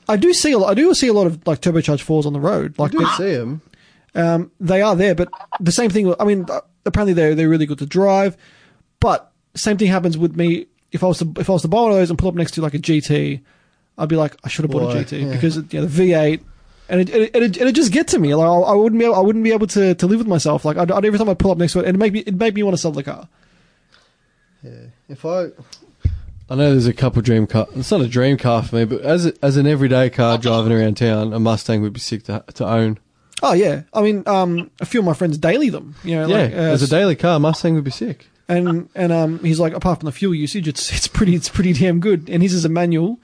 I do see a lot, I do see a lot of like turbocharged fours on the road. Like I do see him. um, they are there, but the same thing. I mean, uh, apparently they're they're really good to drive, but same thing happens with me. If I was to if I was to buy one of those and pull up next to like a GT, I'd be like, I should have bought Why? a GT Yeah. because it, yeah, the V8. And it, it, it, it'd just get to me. Like I, I wouldn't be, able, I wouldn't be able to, to live with myself. Like I'd, I'd, every time I pull up next to it, it make me, it made me want to sell the car. Yeah. If I, I know there's a couple dream car. It's not a dream car for me, but as a, as an everyday car driving around town, a Mustang would be sick to to own. Oh yeah, I mean, um, a few of my friends daily them. You know, yeah, like, uh, as a daily car, Mustang would be sick. and and um, he's like, apart from the fuel usage, it's it's pretty it's pretty damn good. And his is a manual.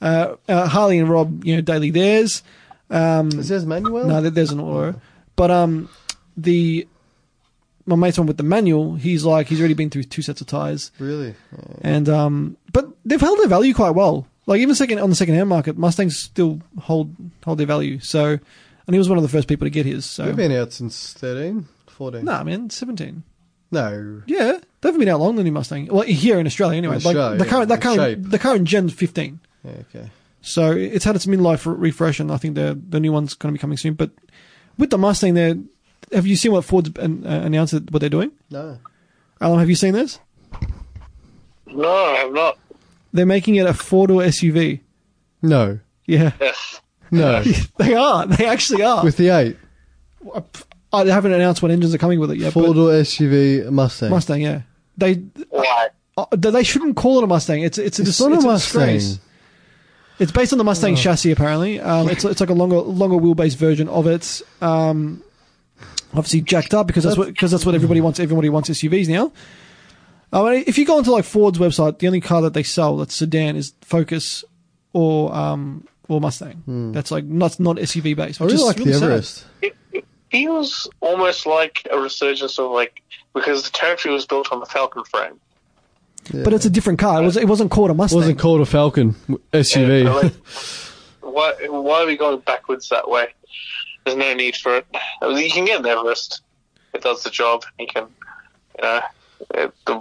Uh, uh, Harley and Rob, you know, daily theirs. Um, Is there's manual? no, there's an auto, but um, the my mate's one with the manual. He's like, he's already been through two sets of tires, really. and um, but they've held their value quite well. Like even second on the second hand market, Mustangs still hold hold their value. So, and he was one of the first people to get his. So, We've been out since 13, 14. nah, man, seventeen. No. Yeah, they haven't been out long. The new Mustang, well, here in Australia anyway. Like Australia, the yeah, current, the current, shape. the current gen's fifteen. Yeah, okay. So it's had its midlife re- refresh, and I think the the new one's going to be coming soon. But with the Mustang, there, have you seen what Ford's uh, announced what they're doing? No. Alam, have you seen this? No, I have not. They're making it a four door SUV. No. Yeah, Ugh. No. they are. They actually are. With the 8. I haven't announced what engines are coming with it yet. Four but door SUV Mustang. Mustang, yeah. They Why? uh, they shouldn't call it a Mustang. It's it's a, It's dis- not a Mustang. disgrace. It's based on the Mustang Oh. chassis, apparently. Um, it's it's like a longer longer wheelbase version of it. Um, obviously jacked up because that's what because that's what everybody wants. Everybody wants SUVs now. I mean, if you go onto like Ford's website, the only car that they sell that's sedan is Focus or um or Mustang. That's like not not SUV based. Hmm. I really is like really the. Everest. It, it feels almost like a resurgence of like because the territory was built on the Falcon frame. Yeah. But it's a different car. It was it wasn't called a Mustang. It wasn't called a Falcon SUV. Yeah, like, why, why are we going backwards that way? There's no need for it. I mean, you can get an Everest. It does the job. You can, you know, it, the,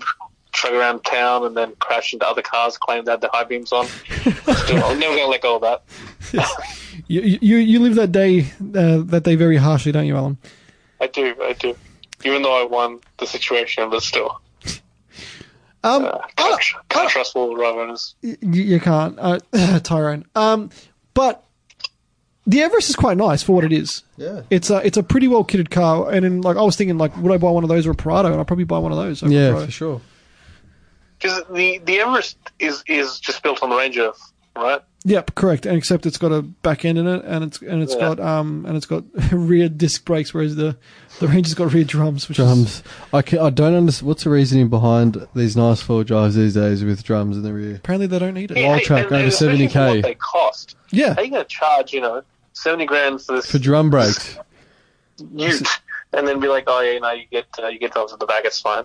chug around town and then crash into other cars, claim they had the high beams on. Still, I'm never going to let go of that. You you you live that day uh, that day very harshly, don't you, Alam? I do, I do. Even though I won the situation, but still. Um, Uh, can't, tr- can't trust all the road runners. you, you can't, uh, Tyrone. Um, but the Everest is quite nice for what it is. yeah. It's a it's a pretty well kitted car, and in, like I was thinking, like would I buy one of those or a Prado? And I'd probably buy one of those. Yeah, Prado. for sure. because the the Everest is is just built on the Ranger, right? Yep, correct. And except it's got a back end in it, and it's and it's Yeah. got um and it's got rear disc brakes, whereas the the Ranger's got rear drums. Which Is, Drums. I, can, I don't understand. What's the reasoning behind these nice four drives these days with drums in the rear? apparently they don't need it. Yeah, Wildtrak and- over and especially for 70K. What they cost? Yeah, How are you going to charge, you know, seventy grand for this For drum brakes. ute, and then be like, oh yeah, you know, you get uh, you get drums at the back, it's fine.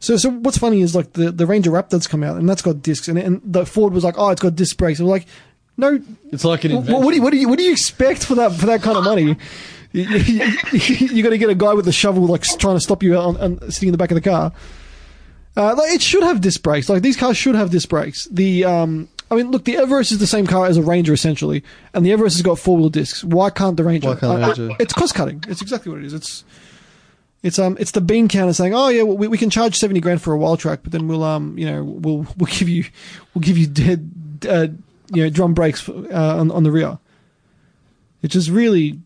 So, so what's funny is like the, the Ranger Raptor's come out and that's got discs, and and the Ford was like, oh, it's got disc brakes. And we're like, no, It's like an wh- what do you what do you what do you expect for that for that kind of money? You, you, got to get a guy with a shovel like trying to stop you on, on sitting in the back of the car. Uh, like, it should have disc brakes. Like these cars should have disc brakes. The um, I mean, look, the Everest is the same car as a Ranger essentially, and the Everest has got four wheel discs. Why can't the Ranger? Why can't the I- Ranger? it's cost cutting. It's exactly what it is. It's it's um it's the bean counter saying, oh yeah, well, we, we can charge seventy grand for a Wildtrak, but then we'll um you know we'll we'll give you we'll give you dead uh, you know drum brakes uh, on on the rear. It just really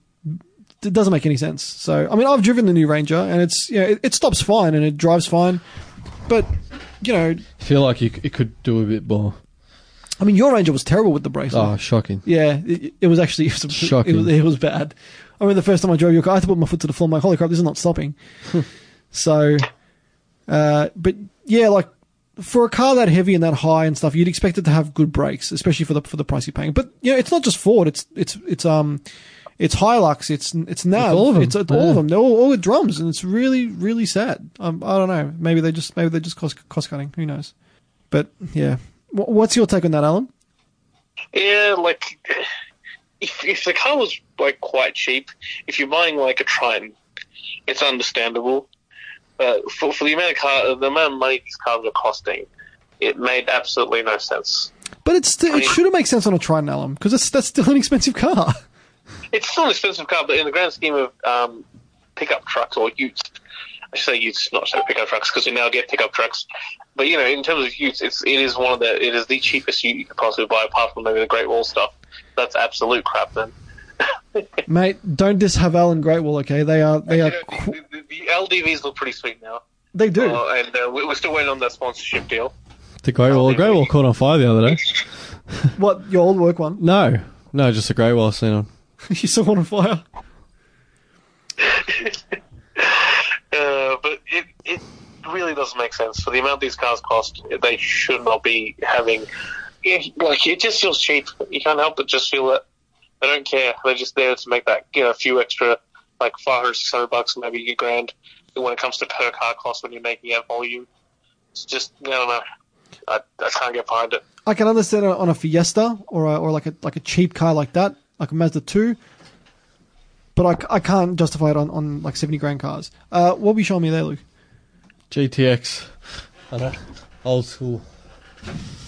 it doesn't make any sense. So I mean, I've driven the new Ranger, and it's you know it, it stops fine and it drives fine, but you know I feel like you, it could do a bit more. I mean your Ranger was terrible with the brakes. Oh, shocking. Yeah, it, it was actually it was, Shocking. It was, it was bad. I remember the first time I drove your car, I had to put my foot to the floor. I'm like, holy crap, this is not stopping. so, uh, but yeah, like for a car that heavy and that high and stuff, you'd expect it to have good brakes, especially for the for the price you're paying. But you know, it's not just Ford. It's it's it's um. It's Hilux, it's it's Nav, all of 'em, it's, it's all of them. They're all, all with drums, and it's really really sad. Um, I don't know. Maybe they just maybe they're just cost cost cutting. Who knows? But yeah, Wh- what's your take on that, Alam? Yeah, like if if the car was like quite cheap, if you're buying like a Triton, it's understandable. But for for the amount of car, the amount of money these cars are costing, it made absolutely no sense. But it's still, it should make sense on a Triton Alam, because that's that's still an expensive car. It's still an expensive car, but in the grand scheme of um, pickup trucks or utes, I should say utes, not say pickup trucks, because we now get pickup trucks. But you know, in terms of utes, it's it is one of the it is the cheapest ute you could possibly buy, apart from maybe the Great Wall stuff. That's absolute crap. Then Mate, don't diss Haval and Great Wall, okay? They are they You are know, the, the, the LDVs look pretty sweet now, they do. uh, and uh, we- we're still waiting on that sponsorship deal. The Great Wall. The Great Wall caught on fire the other day. what your old work one? No. No, just a Great Wall seen on. you saw one on fire. Uh, but it it really doesn't make sense for the amount these cars cost. They should not be having. Like it just feels cheap. You can't help but just feel that they don't care. They're just there to make that you know a few extra like five or six hundred bucks, maybe a grand when it comes to per car cost when you're making it volume. It's just I don't know. I, I can't get behind it. I can understand it on a Fiesta or a, or like a like a cheap car like that, like a Mazda two. But I, I can't justify it on, on like seventy grand cars. Uh, what were you showing me there, Luke? GTX. I know. Old school.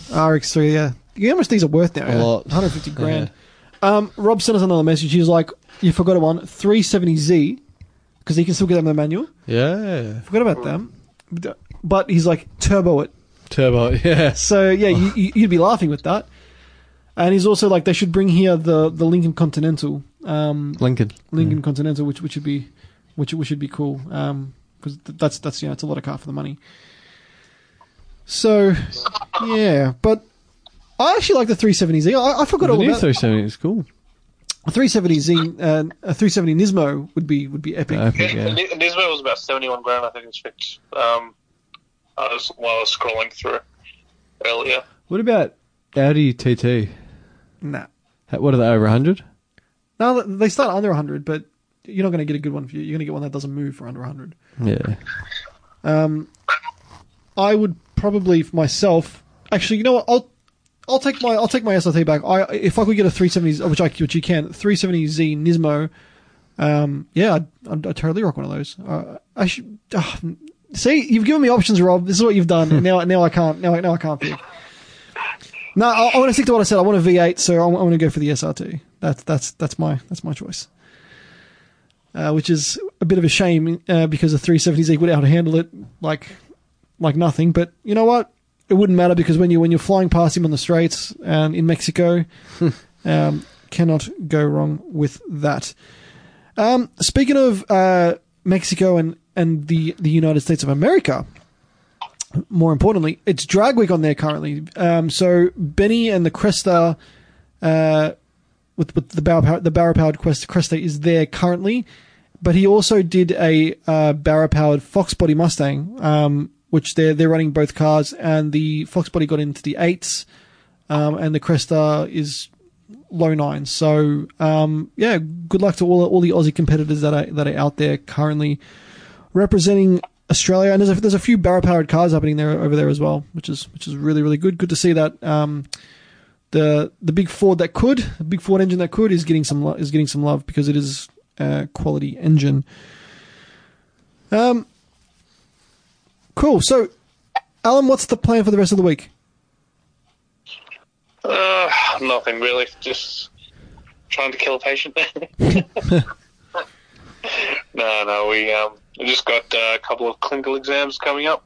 RX3, yeah. You know how much these are worth now? A yeah? lot. 150 grand. Um, Rob sent us another message. He's like, "You forgot one 370Z because he can still get them in the manual. Yeah. Forgot about them, But- but he's like turbo it. Turbo. Yeah. So yeah, you- you'd be laughing with that. And he's also like, they should bring here the the Lincoln Continental, um, Lincoln. Lincoln Continental, which which would be, which which would be cool, because th- that's that's you know it's a lot of car for the money. So, yeah, but I actually like the 370Z. I, I forgot The all new about 370 is cool. a 370Z. Uh, a 370 Nismo would be would be epic. Epic, Yeah. yeah. Nismo was about seventy-one grand. I think it's fixed. Um, I was while I was scrolling through earlier. What about Audi TT? Nah, What are they, over 100? no, they start under 100, but you're not going to get a good one for you. You're going to get one that doesn't move for under 100. Yeah. Um, I would probably for myself. Actually, you know what? I'll I'll take my I'll take my SRT back. I if I could get a 370, which I which you can 370Z Nismo. Um, yeah, I'd, I'd, I'd totally rock one of those. Uh, I should. Uh, see, you've given me options, Rob. This is what you've done. now now I can't. Now I- now I can't pick. No, I, I want to stick to what I said. I want a V8, so I, want to go for the SRT. That's that's that's my that's my choice. Uh, which is a bit of a shame uh, because the 370Z would outhandle it like like nothing. But you know what? It wouldn't matter because when you when you're flying past him on the streets and in Mexico, um, cannot go wrong with that. Um, speaking of uh, Mexico and and the the United States of America, more importantly, it's drag week on there currently. Um, so Benny and the Cresta, uh, with, with the Barra the Barra powered Quest Cresta is there currently, but he also did a uh, powered Fox Body Mustang, um, which they're they're running both cars, and the Fox Body got into the eights, um, and the Cresta is low nines. So um, yeah, good luck to all all the Aussie competitors that are that are out there currently representing Australia. And there's a, there's a few Barra powered cars happening there over there as well, which is which is really really good. Good to see that. Um, the the big Ford that could, the big Ford engine that could, is getting some lo- is getting some love because it is a quality engine. Um, cool. So, Alam, what's the plan for the rest of the week? Uh, nothing really. Just trying to kill a patient. no, no, we um, we just got uh, a couple of clinical exams coming up.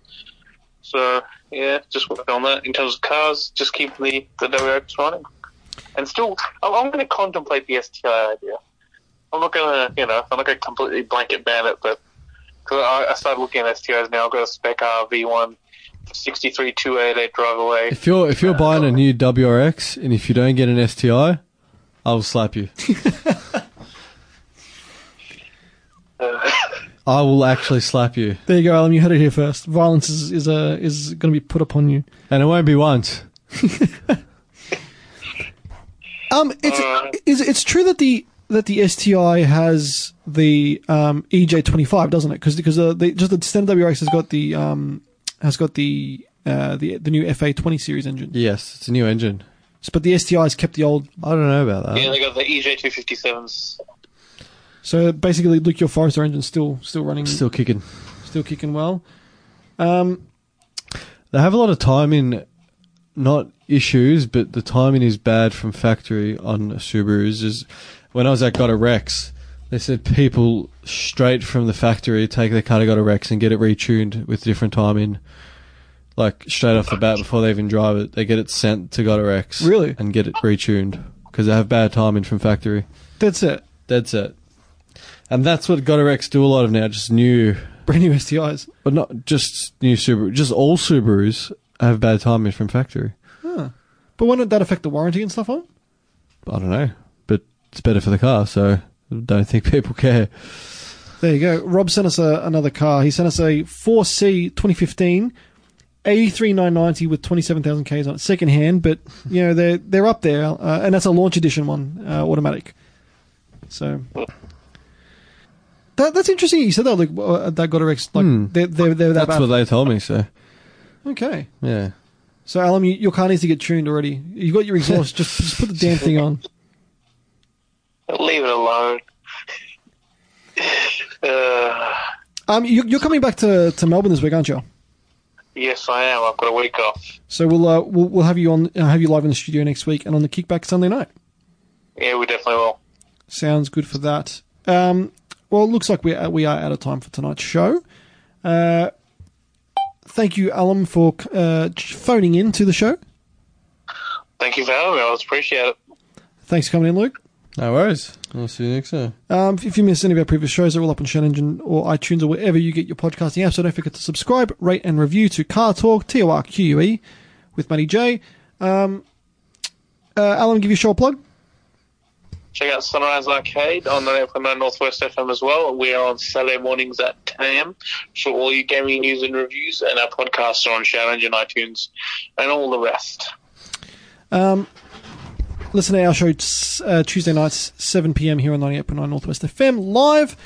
So yeah, just working on that. In terms of cars, just keep the the WX running, and still, I'm, I'm going to contemplate the STI idea. I'm not going to, you know, I'm not going to completely blanket ban it, but because I, I started looking at STIs now, I've got a spec R V1, 63 288 drive away. If you're if you're buying a new WRX and if you don't get an STI, I will slap you. Uh, I will actually slap you, There you go, Alam. You heard it here first. Violence is is uh, is going to be put upon you. and it won't be once. Um, it's Uh, is it's true that the that the STI has the um, EJ25, doesn't it? Because because uh, the, just the standard WRX has got the um, has got the uh, the the new FA20 series engine, Yes, it's a new engine. but the STI has kept the old. I don't know about that. yeah, they got the E EJ257s. So basically, Luke, your Forester engine still still running, Still kicking. still kicking well. Um, They have a lot of timing, not issues, but the timing is bad from factory on Subarus. Is when I was at Got a Rex, they said people straight from the factory take their car to Got a Rex and get it retuned with different timing, like straight off the bat before they even drive it. They get it sent to Got a Rex, Really? and get it retuned because they have bad timing from factory. that's it. That's set. And that's what Got do a lot of now, just new Brand new STIs. but not just new Subaru, just all Subarus have bad timing from factory. But wouldn't that affect the warranty and stuff on? I don't know, but it's better for the car, so I don't think people care. There you go. Rob sent us a, another car. He sent us a 4C 2015, 83990 with 27,000 Ks on it, second hand, but you know they're they're up there, uh, and that's a launch edition one, uh, automatic. So that that's interesting. You said that like uh, that got a like Hmm. they're they're, they're that That's bad. what they told me, so okay. yeah. So Alam, you, your car needs to get tuned already. You got your exhaust. just just put the damn thing on. Leave it alone. Uh, Um, you, you're coming back to, to Melbourne this week, aren't you? yes, I am. I've got a week off. So we'll uh, we'll, we'll have you on uh, have you live in the studio next week and on the kickback Sunday night. Yeah, we definitely will. Sounds good for that. Um, well, it looks like we are, we are out of time for tonight's show. Uh, thank you, Alam, for uh, phoning in to the show. Thank you for having me. I always appreciate it. Thanks for coming in, Luke. No worries. I'll see you next time. Um, if you missed any of our previous shows, they're all up on Shout Engine or iTunes or wherever you get your podcasting apps. So don't forget to subscribe, rate, and review to Car Torque, T O R Q U E, with Matty J. Um, uh, Alam, give you a short plug. Check out Sunrise Arcade on the FM Northwest FM as well. We are on Saturday mornings at 10 a.m. for all your gaming news and reviews, and our podcasts are on Shout Engine, iTunes, and all the rest. Um, listen to our show uh, Tuesday nights, 7 p.m. here on 98.9 Northwest FM live.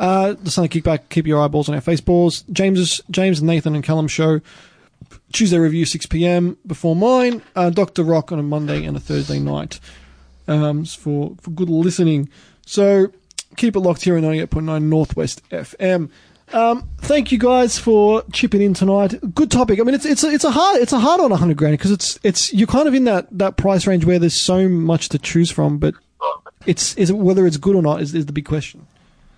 Uh, the Sunday Kickback, keep your eyeballs on our Faceballs. James's, James, Nathan, and Callum show. Tuesday review, 6 p.m. before mine. Uh, Dr. Rock on a Monday and a Thursday night um, for, for good listening. So keep it locked here on 98.9 Northwest FM. Um, thank you guys for chipping in tonight. Good topic. I mean, it's it's a, it's a hard it's a hard on 100 grand because it's it's you're kind of in that, that price range where there's so much to choose from, but it's is it, whether it's good or not is, is the big question.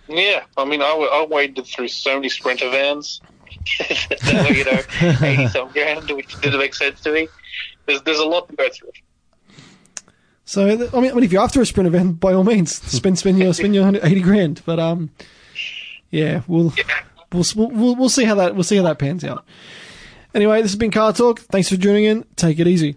Yeah, I mean, I, I waded through so many Sprinter vans you know, 80 some grand, which didn't make sense to me. There's, there's a lot to go through. So I mean, I mean, if you're after a sprint event, by all means, spend spend your spend your 180 grand. But um, yeah, we'll we'll, we'll, we'll see how that we'll see how that pans out. Anyway, this has been Car Torque. Thanks for tuning in. Take it easy.